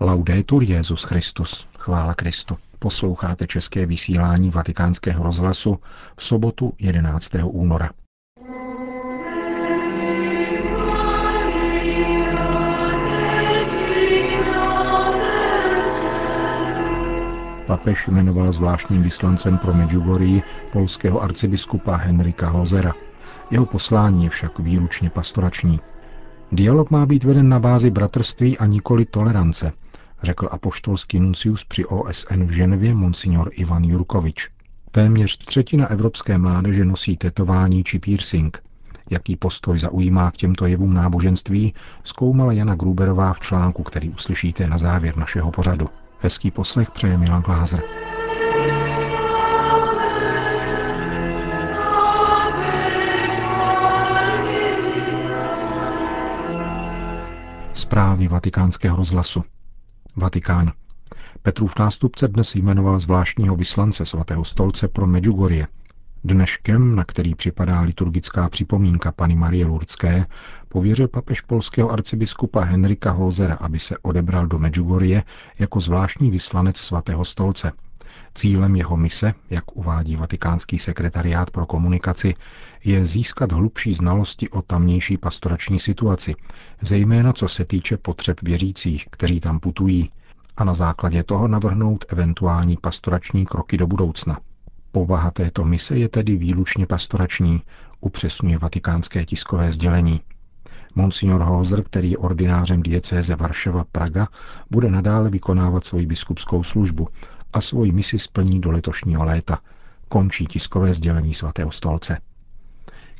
Laudetur Jezus Christus, chvála Kristu. Posloucháte české vysílání Vatikánského rozhlasu v sobotu 11. února. Papež jmenoval zvláštním vyslancem pro Medjugorji polského arcibiskupa Henrika Hozera. Jeho poslání je však výlučně pastorační. Dialog má být veden na bázi bratrství a nikoli tolerance, řekl apoštolský nuncius při OSN v Ženevě monsignor Ivan Jurkovič. Téměř třetina evropské mládeže nosí tetování či piercing. Jaký postoj zaujímá k těmto jevům náboženství, zkoumala Jana Gruberová v článku, který uslyšíte na závěr našeho pořadu. Hezký poslech přeje Milan Glázer. Zprávy vatikánského rozhlasu. Vatikán. Petrův nástupce dnes jmenoval zvláštního vyslance svatého stolce pro Medjugorje. Dneškem, na který připadá liturgická připomínka Pany Marie Lurdské, pověřil papež polského arcibiskupa Henrika Hozera, aby se odebral do Medjugorje jako zvláštní vyslanec svatého stolce. Cílem jeho mise, jak uvádí vatikánský sekretariát pro komunikaci, je získat hlubší znalosti o tamnější pastorační situaci, zejména co se týče potřeb věřících, kteří tam putují, a na základě toho navrhnout eventuální pastorační kroky do budoucna. Povaha této mise je tedy výlučně pastorační, upřesňuje vatikánské tiskové sdělení. Monsignor Hozer, který je ordinářem diecéze Varšava Praga, bude nadále vykonávat svoji biskupskou službu a svoji misi splní do letošního léta. Končí tiskové sdělení svatého stolce.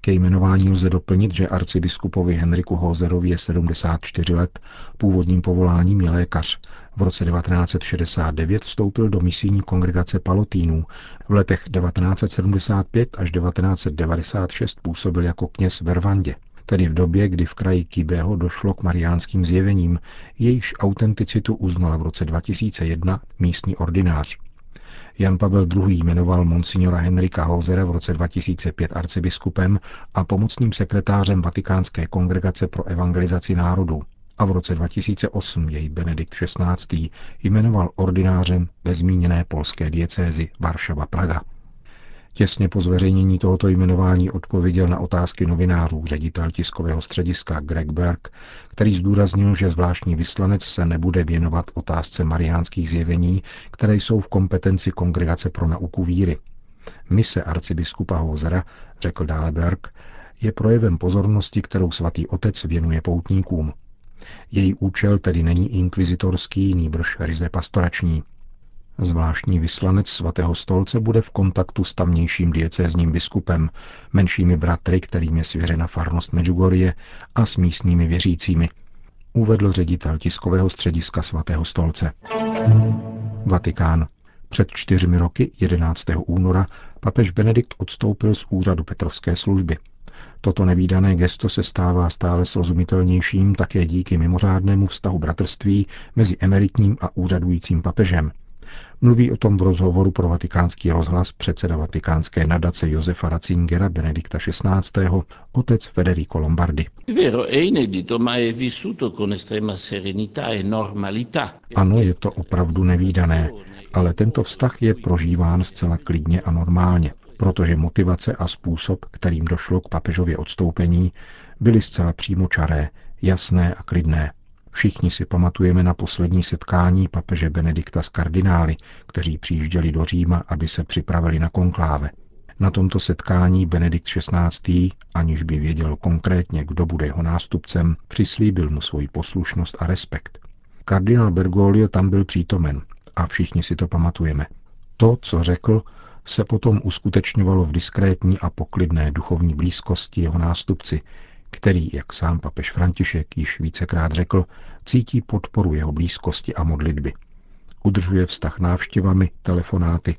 Ke jmenování lze doplnit, že arcibiskupovi Henriku Hozerovi je 74 let, původním povoláním je lékař. V roce 1969 vstoupil do misijní kongregace Palotínů. V letech 1975 až 1996 působil jako kněz ve Rwandě, tedy v době, kdy v kraji Kibého došlo k mariánským zjevením, jejichž autenticitu uznala v roce 2001 místní ordinář. Jan Pavel II. jmenoval monsignora Henrika Hozera v roce 2005 arcibiskupem a pomocným sekretářem Vatikánské kongregace pro evangelizaci národů a v roce 2008 jej Benedikt XVI. jmenoval ordinářem ve zmíněné polské diecézi Varšava-Praga. Těsně po zveřejnění tohoto jmenování odpověděl na otázky novinářů ředitel tiskového střediska Greg Berg, který zdůraznil, že zvláštní vyslanec se nebude věnovat otázce mariánských zjevení, které jsou v kompetenci Kongregace pro nauku víry. Mise arcibiskupa Hozera, řekl dále Berg, je projevem pozornosti, kterou svatý otec věnuje poutníkům. Její účel tedy není inkvizitorský, nýbrž ryze pastorační. Zvláštní vyslanec svatého stolce bude v kontaktu s tamnějším diecézním biskupem, menšími bratry, kterým je svěřena farnost Medjugorje a s místními věřícími, uvedl ředitel tiskového střediska svatého stolce. Vatikán. Před čtyřmi roky, 11. února, papež Benedikt odstoupil z úřadu Petrovské služby. Toto nevýdané gesto se stává stále srozumitelnějším také díky mimořádnému vztahu bratrství mezi emeritním a úřadujícím papežem – Mluví o tom v rozhovoru pro vatikánský rozhlas předseda vatikánské nadace Josefa Ratzingera Benedikta XVI. otec Federico Lombardi. E ano, je to opravdu nevýdané, ale tento vztah je prožíván zcela klidně a normálně, protože motivace a způsob, kterým došlo k papežově odstoupení, byly zcela přímočaré, jasné a klidné. Všichni si pamatujeme na poslední setkání papeže Benedikta s kardinály, kteří přijížděli do Říma, aby se připravili na konkláve. Na tomto setkání Benedikt XVI., aniž by věděl konkrétně, kdo bude jeho nástupcem, přislíbil mu svoji poslušnost a respekt. Kardinál Bergoglio tam byl přítomen a všichni si to pamatujeme. To, co řekl, se potom uskutečňovalo v diskrétní a poklidné duchovní blízkosti jeho nástupci, který, jak sám papež František již vícekrát řekl, cítí podporu jeho blízkosti a modlitby. Udržuje vztah návštěvami, telefonáty,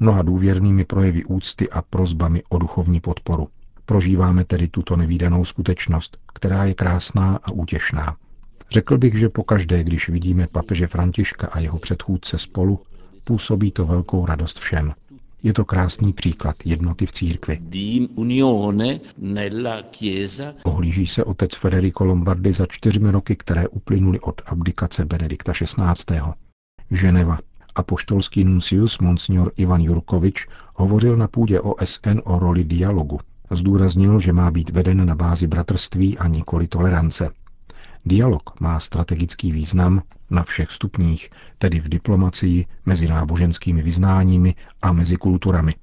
mnoha důvěrnými projevy úcty a prozbami o duchovní podporu. Prožíváme tedy tuto nevýdanou skutečnost, která je krásná a útěšná. Řekl bych, že pokaždé, když vidíme papeže Františka a jeho předchůdce spolu, působí to velkou radost všem. Je to krásný příklad jednoty v církvi. Ohlíží se otec Federico Lombardi za čtyřmi roky, které uplynuly od abdikace Benedikta XVI. Ženeva. Apoštolský nuncius Monsignor Ivan Jurkovič hovořil na půdě OSN o roli dialogu. Zdůraznil, že má být veden na bázi bratrství a nikoli tolerance. Dialog má strategický význam na všech stupních, tedy v diplomacii, mezi náboženskými vyznáními a mezi kulturami.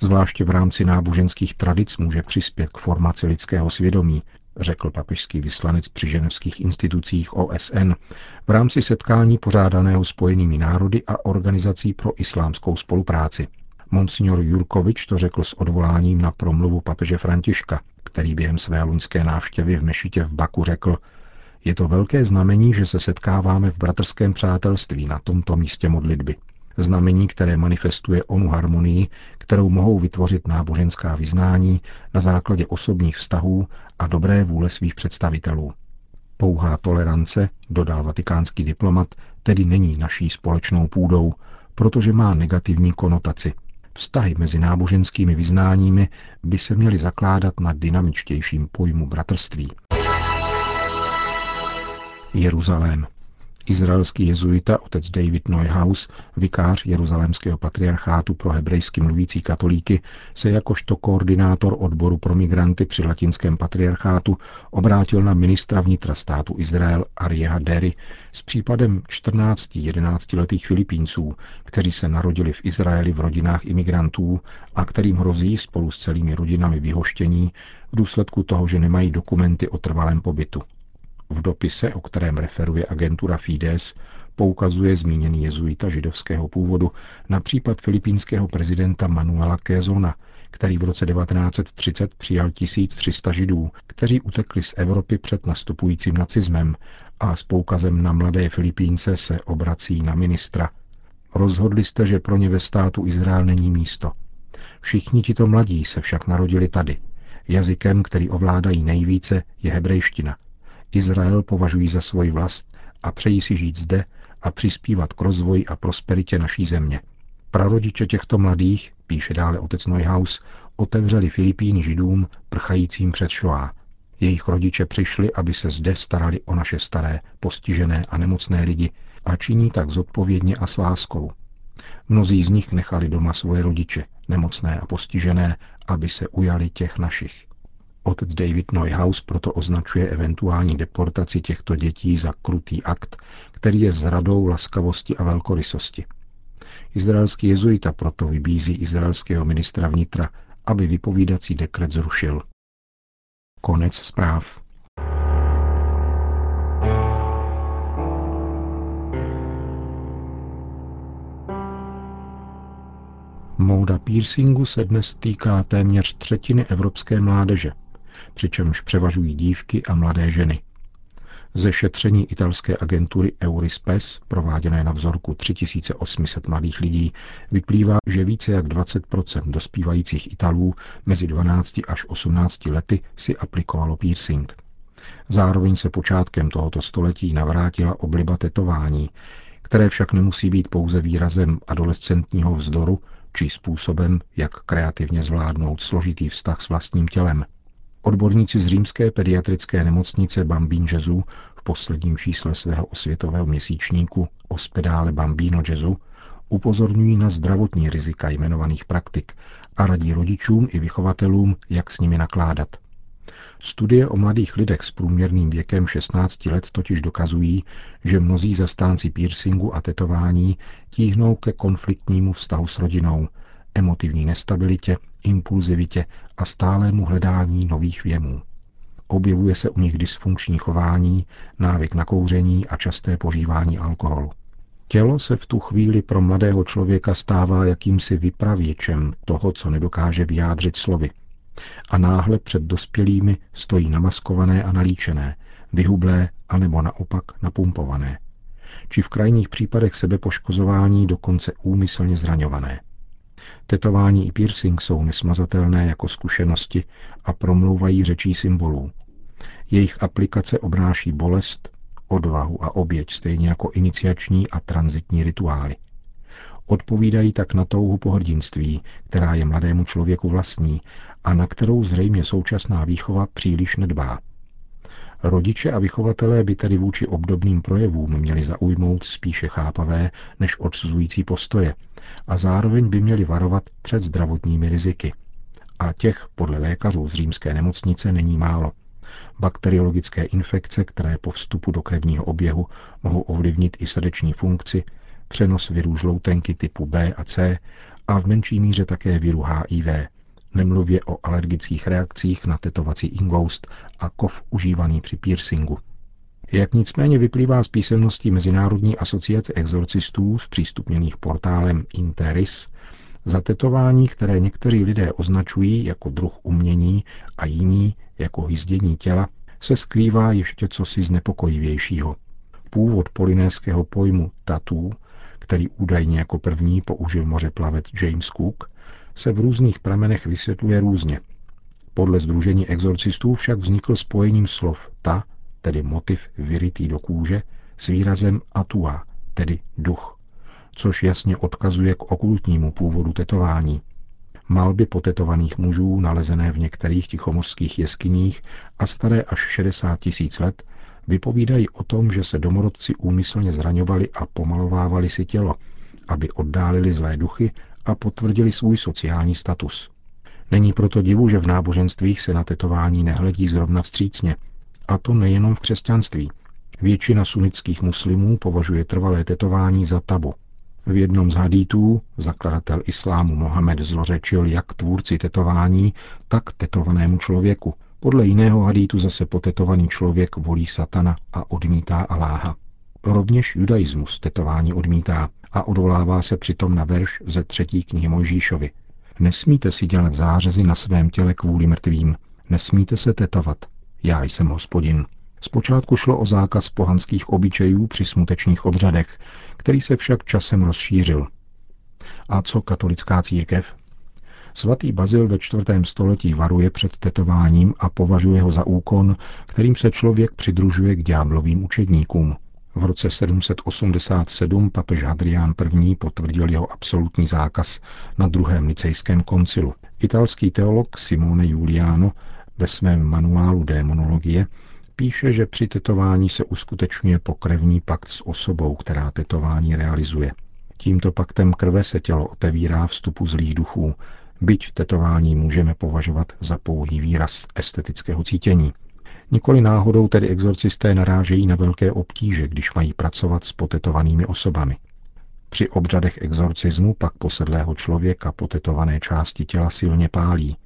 Zvláště v rámci náboženských tradic může přispět k formaci lidského svědomí, řekl papežský vyslanec při ženevských institucích OSN v rámci setkání pořádaného Spojenými národy a Organizací pro islámskou spolupráci. Monsignor Jurkovič to řekl s odvoláním na promluvu papeže Františka, který během své loňské návštěvy v Mešitě v Baku řekl, je to velké znamení, že se setkáváme v bratrském přátelství na tomto místě modlitby. Znamení, které manifestuje onu harmonii, kterou mohou vytvořit náboženská vyznání na základě osobních vztahů a dobré vůle svých představitelů. Pouhá tolerance, dodal vatikánský diplomat, tedy není naší společnou půdou, protože má negativní konotaci. Vztahy mezi náboženskými vyznáními by se měly zakládat na dynamičtějším pojmu bratrství. Jeruzalém. Izraelský jezuita otec David Neuhaus, vikář Jeruzalémského patriarchátu pro hebrejsky mluvící katolíky, se jakožto koordinátor odboru pro migranty při latinském patriarchátu obrátil na ministra vnitra státu Izrael Arieha Dery s případem 14-11 Filipínců, kteří se narodili v Izraeli v rodinách imigrantů a kterým hrozí spolu s celými rodinami vyhoštění v důsledku toho, že nemají dokumenty o trvalém pobytu. V dopise, o kterém referuje agentura Fides, poukazuje zmíněný jezuita židovského původu na případ filipínského prezidenta Manuela Quezona, který v roce 1930 přijal 1300 židů, kteří utekli z Evropy před nastupujícím nacismem a s poukazem na mladé Filipínce se obrací na ministra. Rozhodli jste, že pro ně ve státu Izrael není místo. Všichni tito mladí se však narodili tady. Jazykem, který ovládají nejvíce, je hebrejština – Izrael považují za svoji vlast a přejí si žít zde a přispívat k rozvoji a prosperitě naší země. Prarodiče těchto mladých, píše dále otec Neuhaus, otevřeli Filipíny židům prchajícím před Shoah. Jejich rodiče přišli, aby se zde starali o naše staré, postižené a nemocné lidi a činí tak zodpovědně a s láskou. Mnozí z nich nechali doma svoje rodiče, nemocné a postižené, aby se ujali těch našich. Otec David Neuhaus proto označuje eventuální deportaci těchto dětí za krutý akt, který je zradou laskavosti a velkorysosti. Izraelský jezuita proto vybízí izraelského ministra vnitra, aby vypovídací dekret zrušil. Konec zpráv. Móda piercingu se dnes týká téměř třetiny evropské mládeže – přičemž převažují dívky a mladé ženy. Ze šetření italské agentury Eurispes, prováděné na vzorku 3800 mladých lidí, vyplývá, že více jak 20% dospívajících Italů mezi 12 až 18 lety si aplikovalo piercing. Zároveň se počátkem tohoto století navrátila obliba tetování, které však nemusí být pouze výrazem adolescentního vzdoru či způsobem, jak kreativně zvládnout složitý vztah s vlastním tělem – Odborníci z římské pediatrické nemocnice Bambín Jezu v posledním čísle svého osvětového měsíčníku Ospedale Bambino Jezu upozorňují na zdravotní rizika jmenovaných praktik a radí rodičům i vychovatelům, jak s nimi nakládat. Studie o mladých lidech s průměrným věkem 16 let totiž dokazují, že mnozí zastánci piercingu a tetování tíhnou ke konfliktnímu vztahu s rodinou, emotivní nestabilitě, impulzivitě a stálému hledání nových věmů. Objevuje se u nich dysfunkční chování, návyk na kouření a časté požívání alkoholu. Tělo se v tu chvíli pro mladého člověka stává jakýmsi vypravěčem toho, co nedokáže vyjádřit slovy. A náhle před dospělými stojí namaskované a nalíčené, vyhublé anebo naopak napumpované. Či v krajních případech sebepoškozování dokonce úmyslně zraňované. Tetování i piercing jsou nesmazatelné jako zkušenosti a promlouvají řečí symbolů. Jejich aplikace obnáší bolest, odvahu a oběť stejně jako iniciační a transitní rituály. Odpovídají tak na touhu po hrdinství, která je mladému člověku vlastní a na kterou zřejmě současná výchova příliš nedbá. Rodiče a vychovatelé by tedy vůči obdobným projevům měli zaujmout spíše chápavé než odsuzující postoje a zároveň by měli varovat před zdravotními riziky. A těch podle lékařů z římské nemocnice není málo. Bakteriologické infekce, které po vstupu do krevního oběhu mohou ovlivnit i srdeční funkci, přenos virů žloutenky typu B a C a v menší míře také viru HIV, nemluvě o alergických reakcích na tetovací ingoust a kov užívaný při piercingu. Jak nicméně vyplývá z písemností Mezinárodní asociace exorcistů zpřístupněných portálem Interis, za tetování, které někteří lidé označují jako druh umění a jiní jako hyzdění těla, se skrývá ještě cosi znepokojivějšího. Původ polinéského pojmu tatů, který údajně jako první použil mořeplavec James Cook, se v různých pramenech vysvětluje různě. Podle Združení exorcistů však vznikl spojením slov ta, tedy motiv vyrytý do kůže, s výrazem atua, tedy duch, což jasně odkazuje k okultnímu původu tetování. Malby potetovaných mužů, nalezené v některých tichomorských jeskyních a staré až 60 tisíc let, vypovídají o tom, že se domorodci úmyslně zraňovali a pomalovávali si tělo, aby oddálili zlé duchy a potvrdili svůj sociální status. Není proto divu, že v náboženstvích se na tetování nehledí zrovna vstřícně. A to nejenom v křesťanství. Většina sunnických muslimů považuje trvalé tetování za tabu. V jednom z hadítů zakladatel islámu Mohamed zlořečil jak tvůrci tetování, tak tetovanému člověku. Podle jiného hadítu zase potetovaný člověk volí satana a odmítá Aláha. Rovněž judaismus tetování odmítá a odvolává se přitom na verš ze třetí knihy Mojžíšovi. Nesmíte si dělat zářezy na svém těle kvůli mrtvým. Nesmíte se tetovat. Já jsem hospodin. Zpočátku šlo o zákaz pohanských obyčejů při smutečních obřadech, který se však časem rozšířil. A co katolická církev? Svatý Bazil ve čtvrtém století varuje před tetováním a považuje ho za úkon, kterým se člověk přidružuje k ďáblovým učedníkům – v roce 787 papež Hadrián I. potvrdil jeho absolutní zákaz na druhém nicejském koncilu. Italský teolog Simone Juliano ve svém manuálu démonologie píše, že při tetování se uskutečňuje pokrevní pakt s osobou, která tetování realizuje. Tímto paktem krve se tělo otevírá vstupu zlých duchů, byť tetování můžeme považovat za pouhý výraz estetického cítění. Nikoli náhodou tedy exorcisté narážejí na velké obtíže, když mají pracovat s potetovanými osobami. Při obřadech exorcismu pak posedlého člověka potetované části těla silně pálí,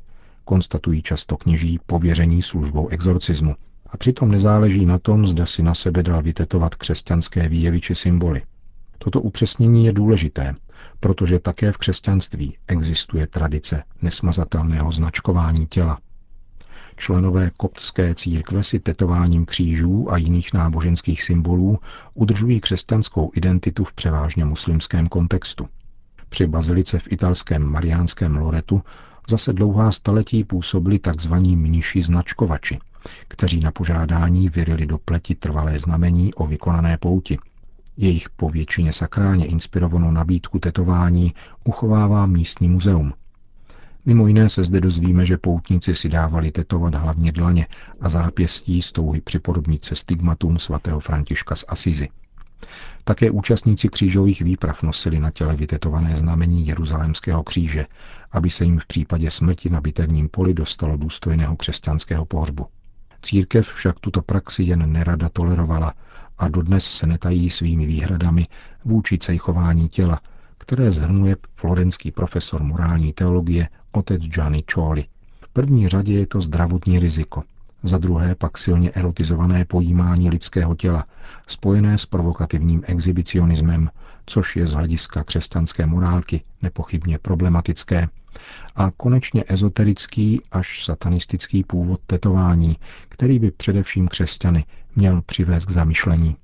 konstatují často kněží pověření službou exorcismu. A přitom nezáleží na tom, zda si na sebe dal vytetovat křesťanské výjevy či symboly. Toto upřesnění je důležité, protože také v křesťanství existuje tradice nesmazatelného značkování těla, Členové koptské církve si tetováním křížů a jiných náboženských symbolů udržují křesťanskou identitu v převážně muslimském kontextu. Při bazilice v italském mariánském Loretu zase dlouhá staletí působili tzv. mniši značkovači, kteří na požádání vyrili do pleti trvalé znamení o vykonané pouti. Jejich po většině sakrálně inspirovanou nabídku tetování uchovává místní muzeum – Mimo jiné se zde dozvíme, že poutníci si dávali tetovat hlavně dlaně a zápěstí z touhy připodobnit se stigmatům svatého Františka z Asizi. Také účastníci křížových výprav nosili na těle vytetované znamení Jeruzalémského kříže, aby se jim v případě smrti na bitevním poli dostalo důstojného křesťanského pohřbu. Církev však tuto praxi jen nerada tolerovala a dodnes se netají svými výhradami vůči cejchování těla, které zhrnuje florenský profesor morální teologie otec Gianni Choli. V první řadě je to zdravotní riziko, za druhé pak silně erotizované pojímání lidského těla, spojené s provokativním exhibicionismem, což je z hlediska křesťanské morálky nepochybně problematické, a konečně ezoterický až satanistický původ tetování, který by především křesťany měl přivést k zamyšlení.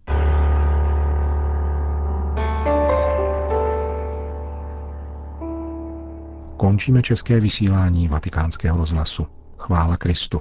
Končíme české vysílání vatikánského rozhlasu. Chvála Kristu.